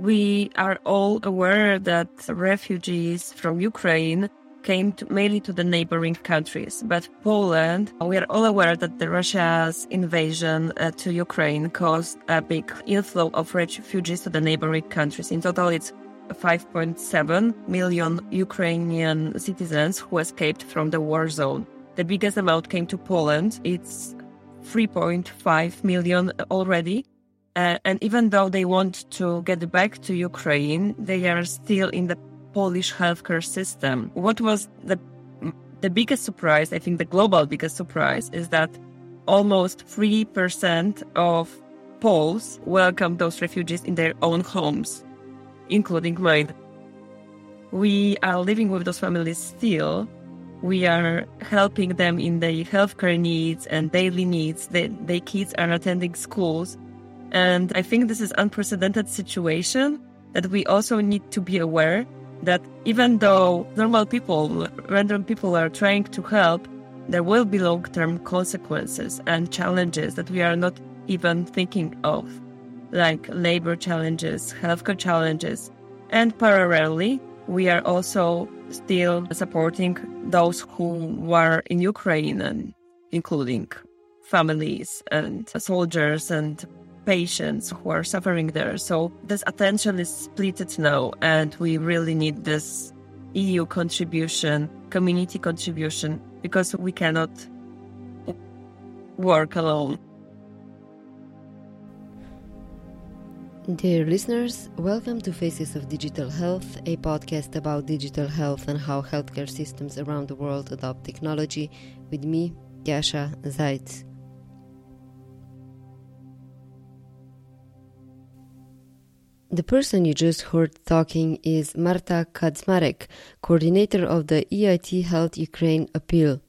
We are all aware that refugees from Ukraine came to, mainly to the neighboring countries. But Poland, we are all aware that the Russia's invasion uh, to Ukraine caused a big inflow of refugees to the neighboring countries. In total, it's 5.7 million Ukrainian citizens who escaped from the war zone. The biggest amount came to Poland. It's 3.5 million already. Uh, and even though they want to get back to Ukraine, they are still in the Polish healthcare system. What was the the biggest surprise, I think the global biggest surprise, is that almost 3% of Poles welcome those refugees in their own homes, including mine. We are living with those families still. We are helping them in their healthcare needs and daily needs. They, their kids are attending schools. And I think this is unprecedented situation that we also need to be aware that even though normal people, random people are trying to help, there will be long term consequences and challenges that we are not even thinking of, like labor challenges, healthcare challenges. And parallelly, we are also still supporting those who were in Ukraine, and including families and soldiers and patients who are suffering there. So this attention is split now, and we really need this EU contribution, community contribution, because we cannot work alone. Dear listeners, welcome to Faces of Digital Health, a podcast about digital health and how healthcare systems around the world adopt technology with me, Tjasa Zajc. The person you just heard talking is Marta Kaczmarek, coordinator of the EIT Health Ukraine appeal.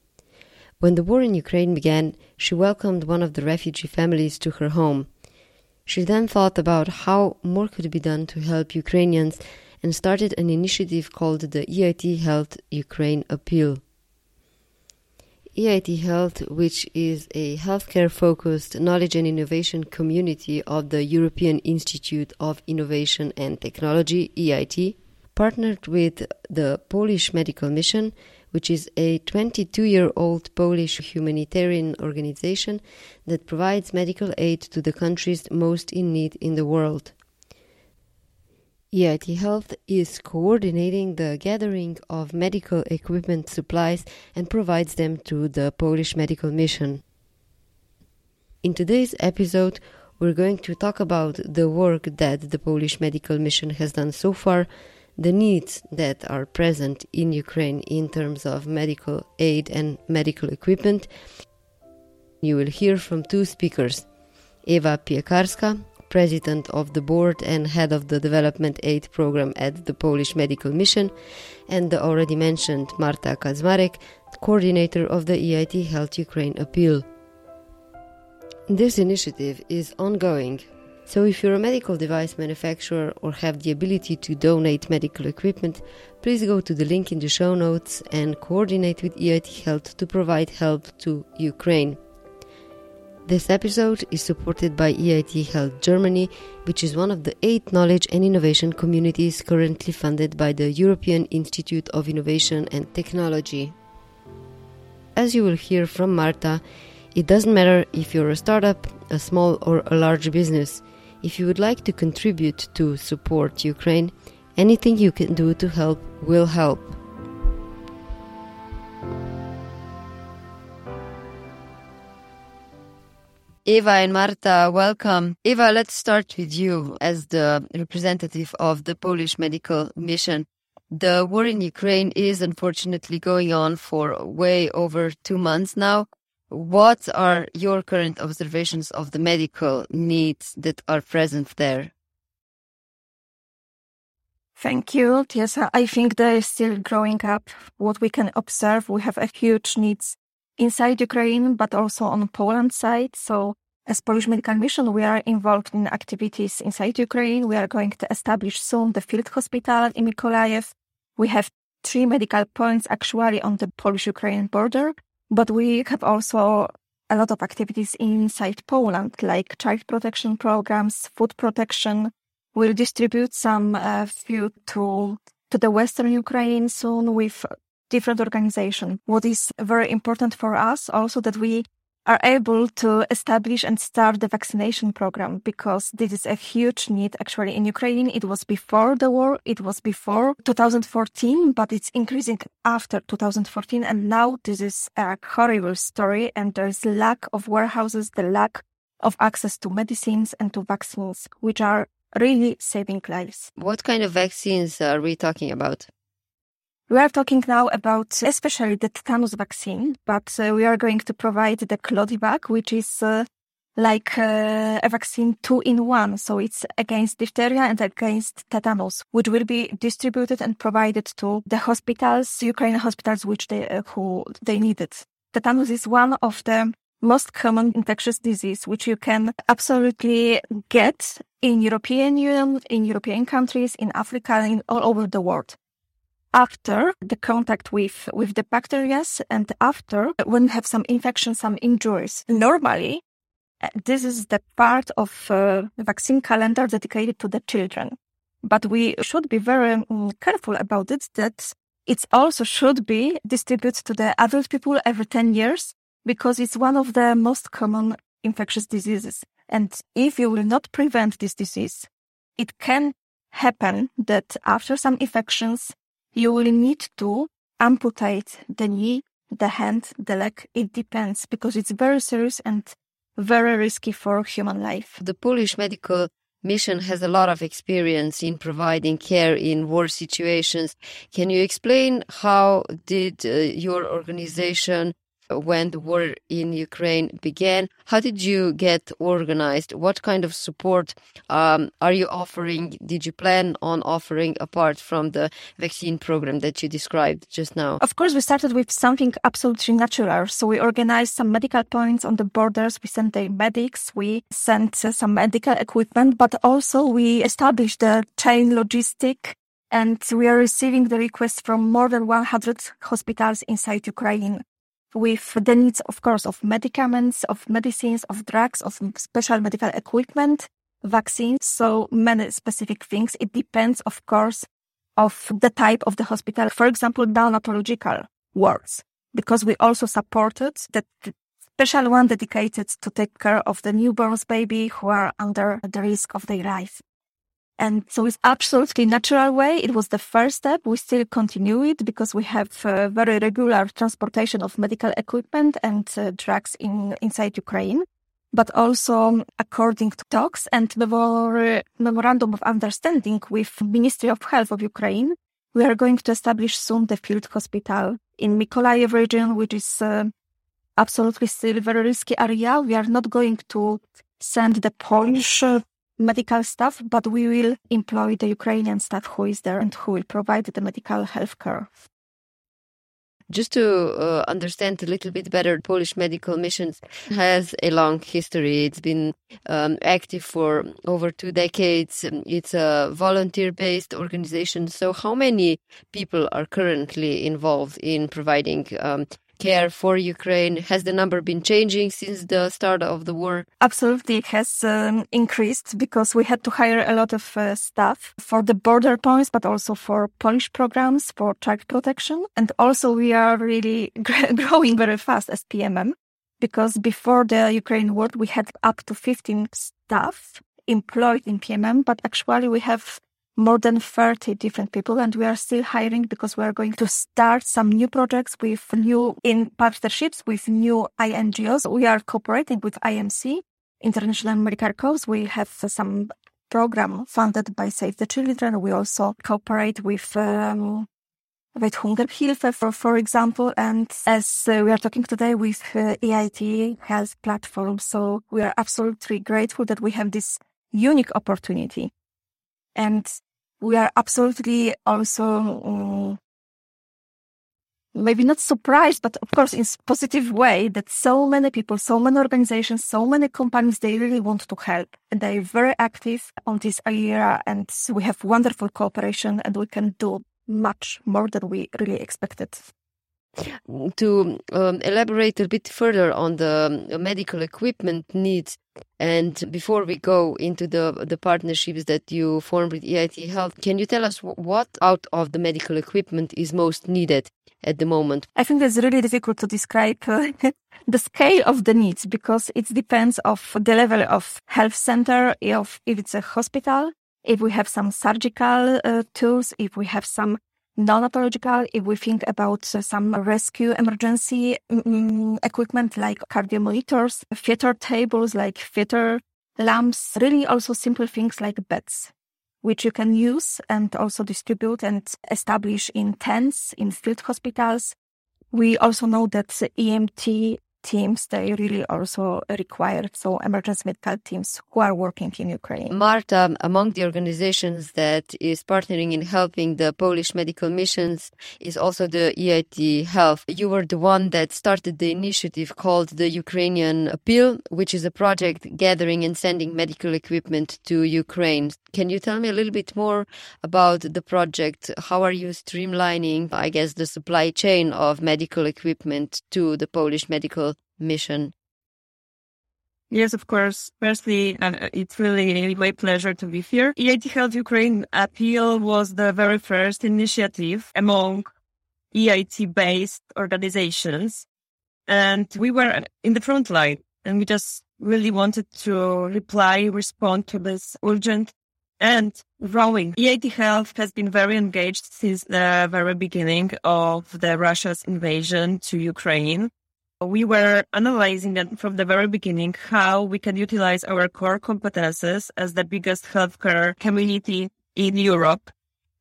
When the war in Ukraine began, she welcomed one of the refugee families to her home. She then thought about how more could be done to help Ukrainians and started an initiative called the EIT Health Ukraine Appeal. EIT Health, which is a healthcare focused knowledge and innovation community of the European Institute of Innovation and Technology, EIT, partnered with the Polish Medical Mission, which is a 22 year old Polish humanitarian organization that provides medical aid to the countries most in need in the world. EIT Health is coordinating the gathering of medical equipment supplies and provides them to the Polish Medical Mission. In today's episode, we're going to talk about the work that the Polish Medical Mission has done so far, the needs that are present in Ukraine in terms of medical aid and medical equipment. You will hear from two speakers Eva Piekarska, president of the board and head of the development aid program at the Polish Medical Mission, and the already mentioned Marta Kaczmarek, coordinator of the EIT Health Ukraine appeal. This initiative is ongoing, so if you're a medical device manufacturer or have the ability to donate medical equipment, please go to the link in the show notes and coordinate with EIT Health to provide help to Ukraine. This episode is supported by EIT Health Germany, which is one of the eight knowledge and innovation communities currently funded by the European Institute of Innovation and Technology. As you will hear from Marta, it doesn't matter if you're a startup, a small or a large business. If you would like to contribute to support Ukraine, anything you can do to help will help. Eva and Marta, welcome. Eva, let's start with you as the representative of the Polish Medical Mission. The war in Ukraine is unfortunately going on for way over two months now. What are your current observations of the medical needs that are present there? Thank you, Tjasa. I think there is still growing up. What we can observe, we have a huge needs inside Ukraine, but also on Poland side. So as Polish Medical Mission, we are involved in activities inside Ukraine. We are going to establish soon the field hospital in Mykolaiv. We have three medical points actually on the Polish-Ukrainian border, but we have also a lot of activities inside Poland, like child protection programs, food protection, We'll distribute some uh, few to to the Western Ukraine soon with different organizations. What is very important for us also that we are able to establish and start the vaccination program because this is a huge need actually in Ukraine. It was before the war. It was before 2014, but it's increasing after 2014. And now this is a horrible story and there's lack of warehouses, the lack of access to medicines and to vaccines, which are really saving lives. What kind of vaccines are we talking about? We are talking now about especially the tetanus vaccine, but uh, we are going to provide the Clodivac, which is uh, like uh, a vaccine two in one. So it's against diphtheria and against tetanus, which will be distributed and provided to the hospitals, Ukrainian hospitals, which they, uh, who they needed. Tetanus is one of the most common infectious disease, which you can absolutely get in European Union, in European countries, in Africa, in all over the world after the contact with, with the bacteria and after when have some infection, some injuries. Normally, uh, this is the part of uh, vaccine calendar dedicated to the children. But we should be very um, careful about it that it also should be distributed to the adult people every 10 years because it's one of the most common infectious diseases. And if you will not prevent this disease, it can happen that after some infections, you will need to amputate the knee, the hand, the leg. It depends because it's very serious and very risky for human life. The Polish medical mission has a lot of experience in providing care in war situations. Can you explain how did uh, your organization when the war in Ukraine began. How did you get organized? What kind of support um, are you offering? Did you plan on offering apart from the vaccine program that you described just now? Of course, we started with something absolutely natural. So we organized some medical points on the borders. We sent the medics. We sent uh, some medical equipment, but also we established the chain logistic and we are receiving the requests from more than 100 hospitals inside Ukraine with the needs, of course, of medicaments, of medicines, of drugs, of special medical equipment, vaccines, so many specific things. It depends, of course, of the type of the hospital. For example, neonatological wards, because we also supported the special one dedicated to take care of the newborns baby who are under the risk of their life. And so it's absolutely natural way. It was the first step. We still continue it because we have uh, very regular transportation of medical equipment and uh, drugs in inside Ukraine. But also, according to talks and memorandum of understanding with Ministry of Health of Ukraine, we are going to establish soon the field hospital in Mykolaiv region, which is uh, absolutely still very risky area. We are not going to send the Polish uh, medical staff, but we will employ the Ukrainian staff who is there and who will provide the medical health care. Just to uh, understand a little bit better, Polish Medical Missions has a long history. It's been um, active for over two decades. It's a volunteer-based organization. So, how many people are currently involved in providing um, care for Ukraine? Has the number been changing since the start of the war? Absolutely, it has um, increased because we had to hire a lot of uh, staff for the border points, but also for Polish programs for child protection. And also we are really growing very fast as PMM because before the Ukraine war, we had up to 15 staff employed in PMM, but actually we have more than 30 different people and we are still hiring because we are going to start some new projects with new in partnerships with new INGOs. We are cooperating with IMC, International Medical Corps. We have some program funded by Save the Children. We also cooperate with um, with Hungerhilfe, for, for example, and as uh, we are talking today with uh, EIT Health Platform. So we are absolutely grateful that we have this unique opportunity and we are absolutely also um, maybe not surprised, but of course in positive way that so many people, so many organizations, so many companies, they really want to help and they're very active on this area and we have wonderful cooperation and we can do much more than we really expected. To um, elaborate a bit further on the um, medical equipment needs, and before we go into the the partnerships that you formed with EIT Health, can you tell us what out of the medical equipment is most needed at the moment? I think it's really difficult to describe uh, the scale of the needs because it depends of the level of health center, if, if it's a hospital, if we have some surgical uh, tools, if we have some non-pathological, if we think about uh, some rescue emergency um, equipment like cardiometers, theater tables like theater lamps, really also simple things like beds, which you can use and also distribute and establish in tents, in field hospitals. We also know that EMT teams they really also require so emergency medical teams who are working in ukraine. Marta among the organizations that is partnering in helping the polish medical missions is also the eit health. You were the one that started the initiative called the ukrainian appeal which is a project gathering and sending medical equipment to ukraine. Can you tell me a little bit more about the project? How are you streamlining i guess the supply chain of medical equipment to the polish medical mission? Yes, of course. Firstly, uh, it's really my pleasure to be here. EIT Health Ukraine Appeal was the very first initiative among EIT-based organizations. And we were in the front line and we just really wanted to reply, respond to this urgent and growing. EIT Health has been very engaged since the very beginning of the Russia's invasion to Ukraine we were analyzing that from the very beginning how we can utilize our core competences as the biggest healthcare community in Europe.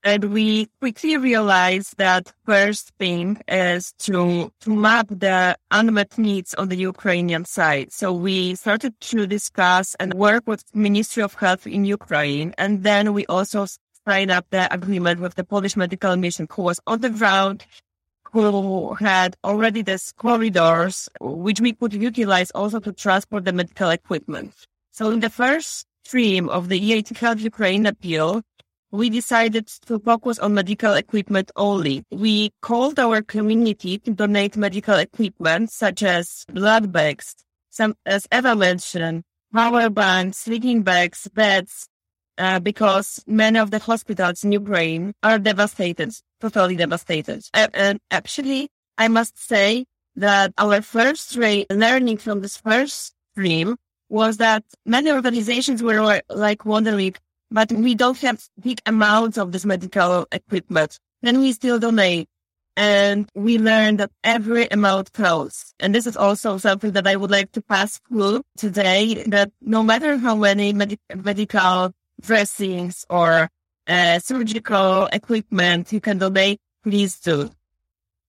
And we quickly realized that first thing is to, to map the unmet needs on the Ukrainian side. So we started to discuss and work with Ministry of Health in Ukraine. And then we also signed up the agreement with the Polish Medical Mission who was on the ground who had already these corridors, which we could utilize also to transport the medical equipment. So in the first stream of the EIT Health Ukraine appeal, we decided to focus on medical equipment only. We called our community to donate medical equipment such as blood bags, some, as Eva mentioned, power banks, sleeping bags, beds, uh, because many of the hospitals in Ukraine are devastated, totally devastated. And actually, I must say that our first learning from this first stream was that many organizations were like wondering, but we don't have big amounts of this medical equipment. Then we still donate. And we learned that every amount counts. And this is also something that I would like to pass through today, that no matter how many med- medical dressings or uh, surgical equipment you can donate, please do.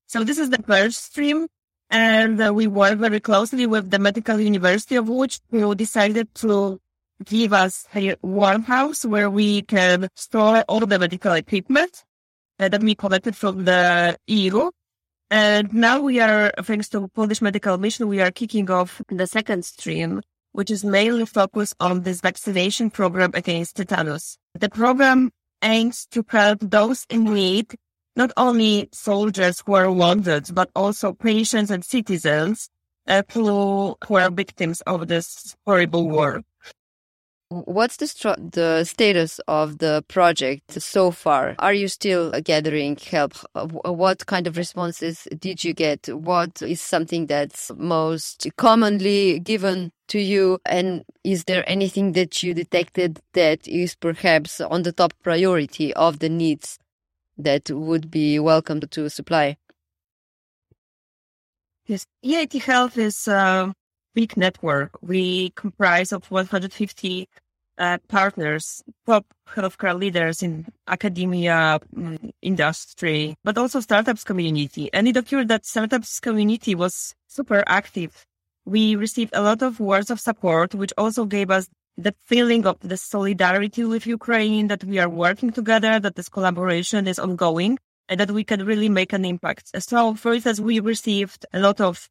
So this is the first stream. And uh, we work very closely with the Medical University of Łódź who decided to give us a warehouse where we can store all the medical equipment uh, that we collected from the EU. And now we are, thanks to Polish Medical Mission, we are kicking off the second stream which is mainly focused on this vaccination program against tetanus. The program aims to help those in need, not only soldiers who are wounded, but also patients and citizens uh, who, are victims of this horrible war. What's the, the status of the project so far? Are you still gathering help? What kind of responses did you get? What is something that's most commonly given to you? And is there anything that you detected that is perhaps on the top priority of the needs that would be welcome to supply? Yes, EIT Health is a big network. We comprise of 150 uh, partners, top healthcare leaders in academia, mm, industry, but also startups community. And it occurred that startups community was super active. We received a lot of words of support, which also gave us the feeling of the solidarity with Ukraine, that we are working together, that this collaboration is ongoing and that we can really make an impact. So for instance, we received a lot of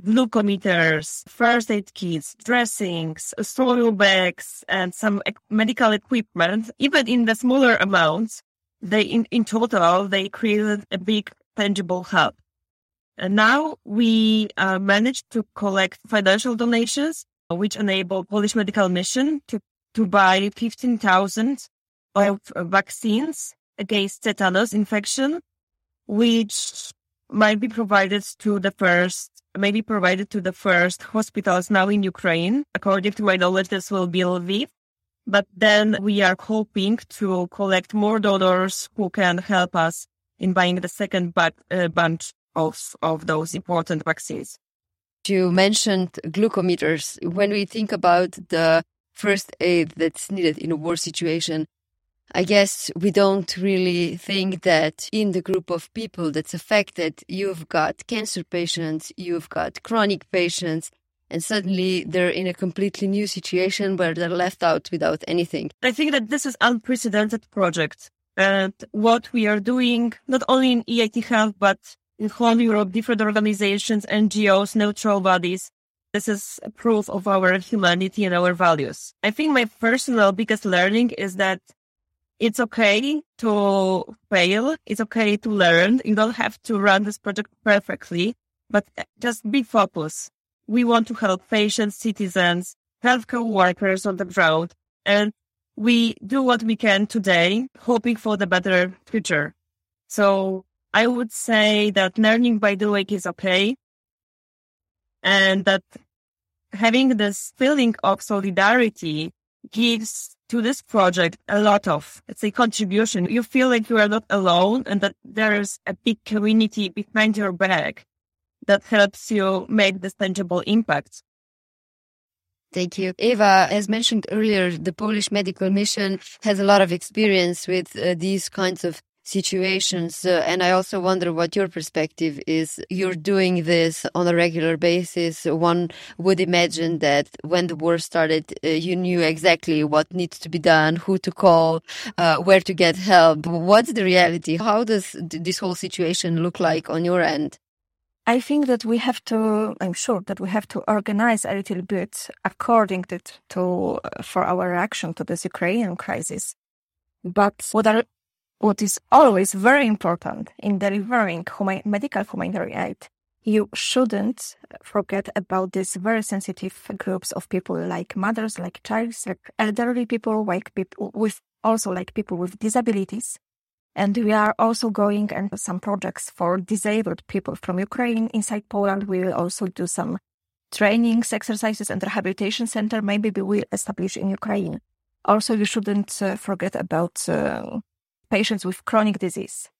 glucometers, first aid kits, dressings, soil bags, and some medical equipment, even in the smaller amounts, they in, in total they created a big tangible help. And now we uh, managed to collect financial donations, which enable Polish Medical Mission to, to buy 15,000 of vaccines against tetanus infection, which might be provided to the first, maybe provided to the first hospitals now in Ukraine. According to my knowledge, this will be Lviv. But then we are hoping to collect more donors who can help us in buying the second uh, bunch of, of those important vaccines. You mentioned glucometers. When we think about the first aid that's needed in a war situation, I guess we don't really think that in the group of people that's affected, you've got cancer patients, you've got chronic patients, and suddenly they're in a completely new situation where they're left out without anything. I think that this is unprecedented project. And what we are doing, not only in EIT Health, but in whole Europe, different organizations, NGOs, neutral bodies, this is proof of our humanity and our values. I think my personal biggest learning is that it's okay to fail. It's okay to learn. You don't have to run this project perfectly, but just be focused. We want to help patients, citizens, healthcare workers on the ground, and we do what we can today, hoping for the better future. So I would say that learning by doing is okay. And that having this feeling of solidarity gives to this project a lot of, let's say, contribution. You feel like you are not alone and that there is a big community behind your back that helps you make this tangible impact. Thank you. Eva, as mentioned earlier, the Polish Medical Mission has a lot of experience with uh, these kinds of situations. Uh, and I also wonder what your perspective is. You're doing this on a regular basis. One would imagine that when the war started, uh, you knew exactly what needs to be done, who to call, uh, where to get help. What's the reality? How does this whole situation look like on your end? I think that we have to, I'm sure that we have to organize a little bit according to, to for our reaction to this Ukrainian crisis. But what are what is always very important in delivering medical humanitarian aid, you shouldn't forget about these very sensitive groups of people like mothers, like children, like elderly people, like people with also like people with disabilities. And we are also going and some projects for disabled people from Ukraine inside Poland. We will also do some trainings, exercises and rehabilitation center. Maybe we will establish in Ukraine. Also, you shouldn't uh, forget about uh, patients with chronic disease.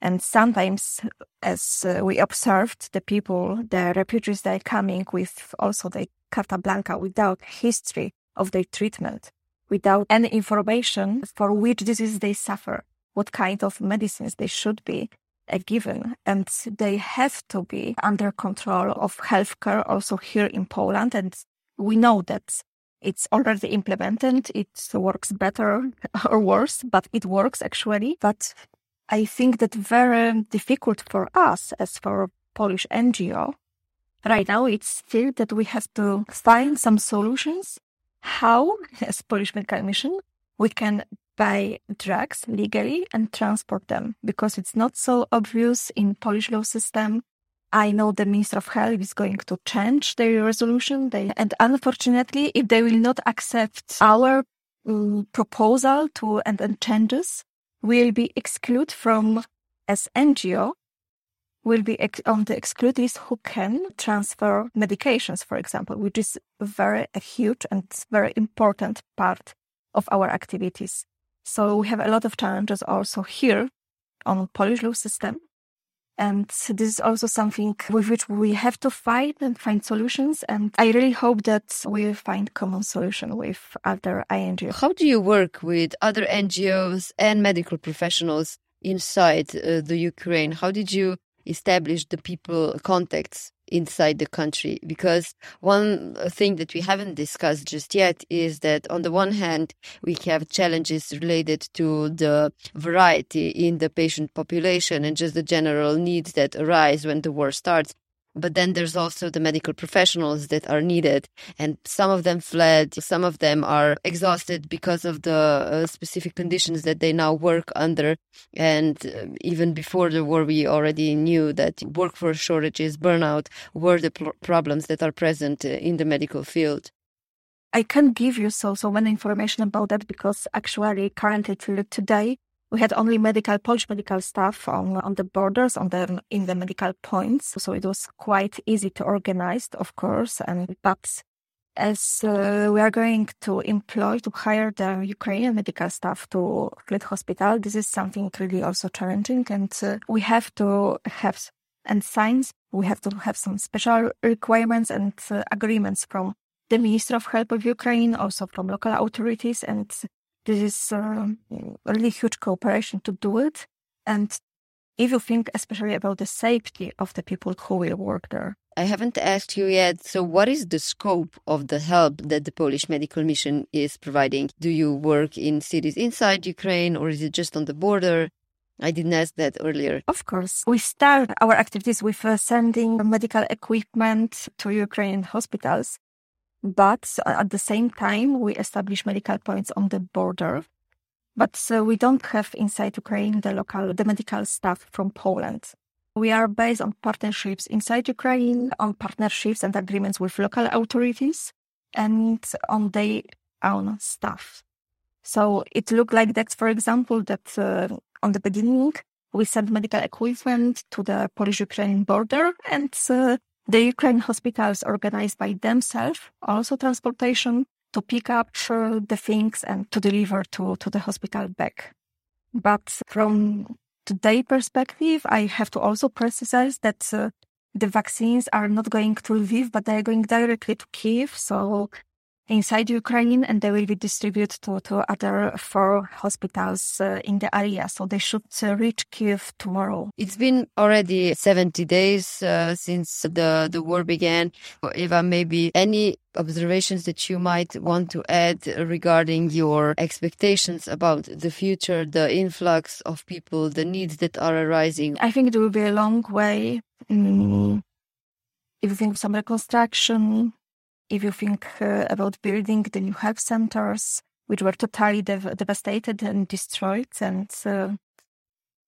And sometimes, as uh, we observed, the people, the refugees, they're coming with also the carta blanca without history of their treatment, without any information for which disease they suffer, what kind of medicines they should be uh, given. And they have to be under control of healthcare also here in Poland. And we know that it's already implemented. It works better or worse, but it works actually. But I think that very difficult for us as for Polish NGO right now. It's still that we have to find some solutions how, as Polish Medical Mission, we can buy drugs legally and transport them because it's not so obvious in Polish law system I know the Minister of Health is going to change their resolution. They, and unfortunately, if they will not accept our um, proposal to and, and changes, will be excluded from as NGO will be ex- on the exclude list who can transfer medications, for example, which is very a huge and very important part of our activities. So we have a lot of challenges also here on Polish law system and this is also something with which we have to fight and find solutions. And I really hope that we find common solution with other NGOs. How do you work with other NGOs and medical professionals inside uh, the Ukraine? How did you establish the people contacts inside the country. Because one uh, thing that we haven't discussed just yet is that on the one hand, we have challenges related to the variety in the patient population and just the general needs that arise when the war starts. But then there's also the medical professionals that are needed. And some of them fled some of them are exhausted because of the uh, specific conditions that they now work under. And uh, even before the war we already knew that workforce shortages burnout were the pl- problems that are present uh, in the medical field. I can't give you so so many information about that because actually currently today we had only medical Polish medical staff on on the borders on the in the medical points so it was quite easy to organize of course and but as uh, we are going to employ to hire the Ukrainian medical staff to Field Hospital this is something really also challenging and uh, we have to have and signs we have to have some special requirements and uh, agreements from the Minister of Health of Ukraine also from local authorities and this is um, a really huge cooperation to do it. And if you think especially about the safety of the people who will work there. I haven't asked you yet. So, what is the scope of the help that the Polish Medical Mission is providing? Do you work in cities inside Ukraine or is it just on the border? I didn't ask that earlier. Of course. We start our activities with uh, sending medical equipment to Ukrainian hospitals. But at the same time, we establish medical points on the border. But uh, we don't have inside Ukraine the local, the medical staff from Poland. We are based on partnerships inside Ukraine, on partnerships and agreements with local authorities, and on their own staff. So it looked like that, for example, that uh, on the beginning, we sent medical equipment to the Polish-Ukrainian border and uh, the Ukraine hospitals organized by themselves also transportation to pick up uh, the things and to deliver to, to the hospital back. But from today perspective, I have to also precise that uh, the vaccines are not going to Lviv, but they are going directly to Kiev. So inside Ukraine and they will be distributed to, to other four hospitals uh, in the area. So they should uh, reach Kiev tomorrow. It's been already 70 days uh, since the, the war began. Eva, maybe any observations that you might want to add regarding your expectations about the future, the influx of people, the needs that are arising? I think it will be a long way. Mm. If you think of some reconstruction, if you think uh, about building the new health centers, which were totally dev- devastated and destroyed, and uh,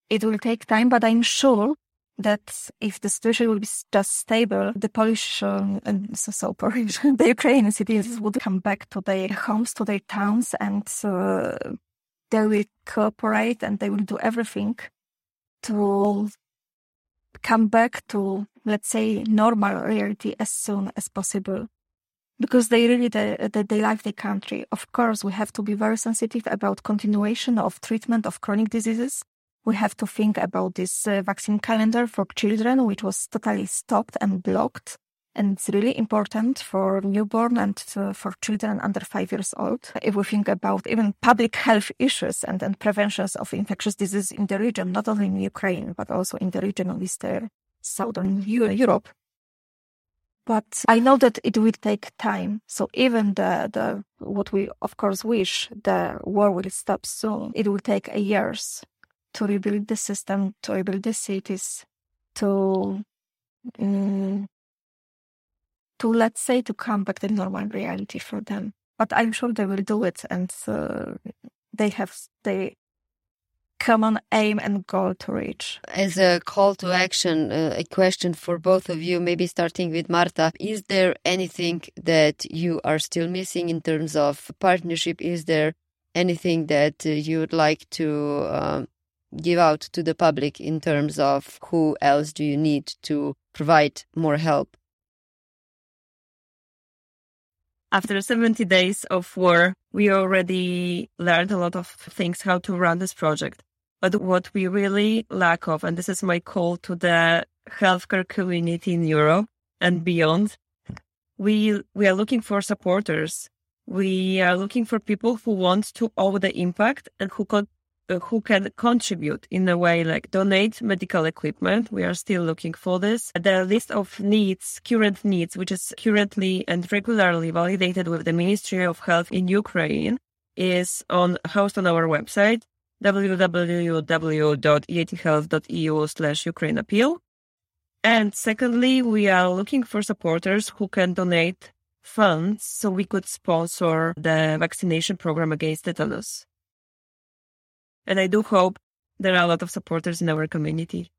it will take time, but I'm sure that if the situation will be just stable, the Polish uh, and so, so Polish, the Ukrainian citizens would come back to their homes, to their towns, and uh, they will cooperate and they will do everything to come back to, let's say, normal reality as soon as possible because they really they, they like the country. Of course, we have to be very sensitive about continuation of treatment of chronic diseases. We have to think about this uh, vaccine calendar for children, which was totally stopped and blocked. And it's really important for newborn and uh, for children under five years old. If we think about even public health issues and, and preventions of infectious disease in the region, not only in Ukraine, but also in the region of Eastern Southern Europe, but I know that it will take time. So even the, the what we of course wish the war will stop soon, it will take years to rebuild the system, to rebuild the cities, to um, to let's say to come back to normal reality for them. But I'm sure they will do it, and uh, they have they common aim and goal to reach. As a call to action, uh, a question for both of you, maybe starting with Marta, is there anything that you are still missing in terms of partnership? Is there anything that uh, you would like to um, give out to the public in terms of who else do you need to provide more help? After 70 days of war, we already learned a lot of things how to run this project. But what we really lack of, and this is my call to the healthcare community in Europe and beyond, we we are looking for supporters. We are looking for people who want to own the impact and who can who can contribute in a way like donate medical equipment. We are still looking for this. The list of needs, current needs, which is currently and regularly validated with the Ministry of Health in Ukraine, is on housed on our website www.eithealth.eu slash Ukraine appeal. And secondly, we are looking for supporters who can donate funds so we could sponsor the vaccination program against tetanus. And I do hope there are a lot of supporters in our community.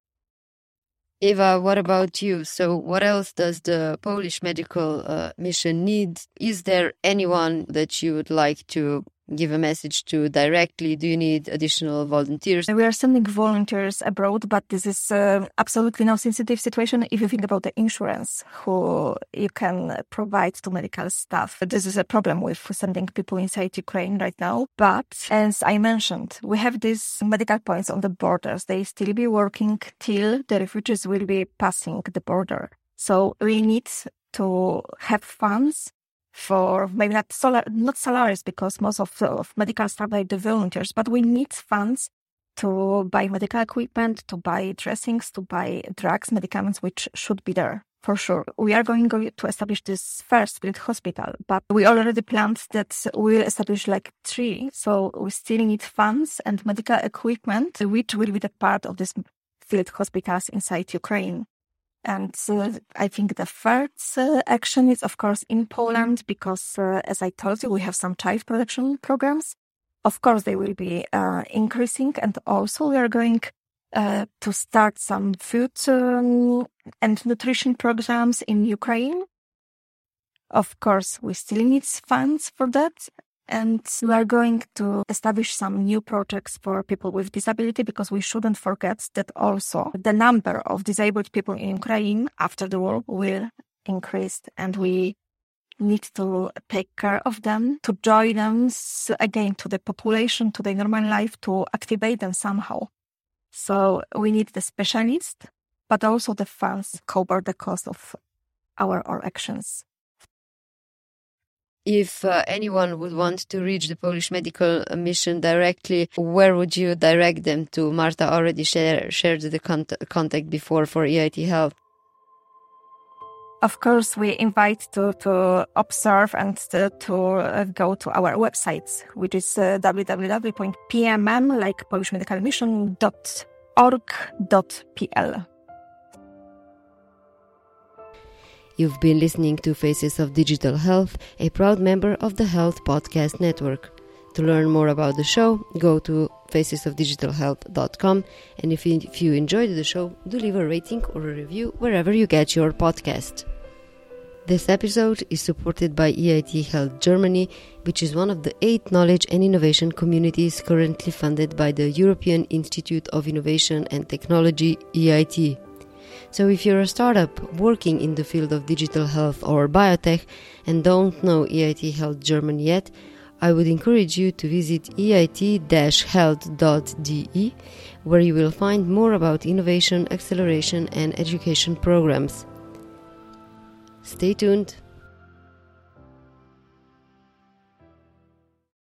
Eva, what about you? So, what else does the Polish medical uh, mission need? Is there anyone that you would like to give a message to directly? Do you need additional volunteers? We are sending volunteers abroad, but this is uh, absolutely no sensitive situation if you think about the insurance who you can provide to medical staff. This is a problem with sending people inside Ukraine right now. But as I mentioned, we have these medical points on the borders. They still be working till the refugees will be passing the border. So we need to have funds for maybe not not salaries because most of, of medical staff are the volunteers, but we need funds to buy medical equipment, to buy dressings, to buy drugs, medicaments, which should be there for sure. We are going to establish this first field hospital, but we already planned that we'll establish like three. So we still need funds and medical equipment, which will be the part of this field hospitals inside Ukraine. And uh, I think the third uh, action is, of course, in Poland, because uh, as I told you, we have some child protection programs. Of course, they will be uh, increasing. And also we are going uh, to start some food um, and nutrition programs in Ukraine. Of course, we still need funds for that. And we are going to establish some new projects for people with disability because we shouldn't forget that also the number of disabled people in Ukraine after the war will increase and we need to take care of them, to join them again to the population, to the normal life, to activate them somehow. So we need the specialists, but also the funds cover the cost of our, our actions if uh, anyone would want to reach the Polish medical mission directly, where would you direct them to? Marta already share, shared the contact before for EIT Health. Of course, we invite to, to observe and to, to uh, go to our websites, which is uh, www.pmm, like Polish Medical Mission.org.pl. You've been listening to Faces of Digital Health, a proud member of the Health Podcast Network. To learn more about the show, go to facesofdigitalhealth.com and if you, if you enjoyed the show, do leave a rating or a review wherever you get your podcast. This episode is supported by EIT Health Germany, which is one of the eight knowledge and innovation communities currently funded by the European Institute of Innovation and Technology, EIT. So, if you're a startup working in the field of digital health or biotech and don't know EIT Health German yet, I would encourage you to visit eit-health.de, where you will find more about innovation, acceleration, and education programs. Stay tuned.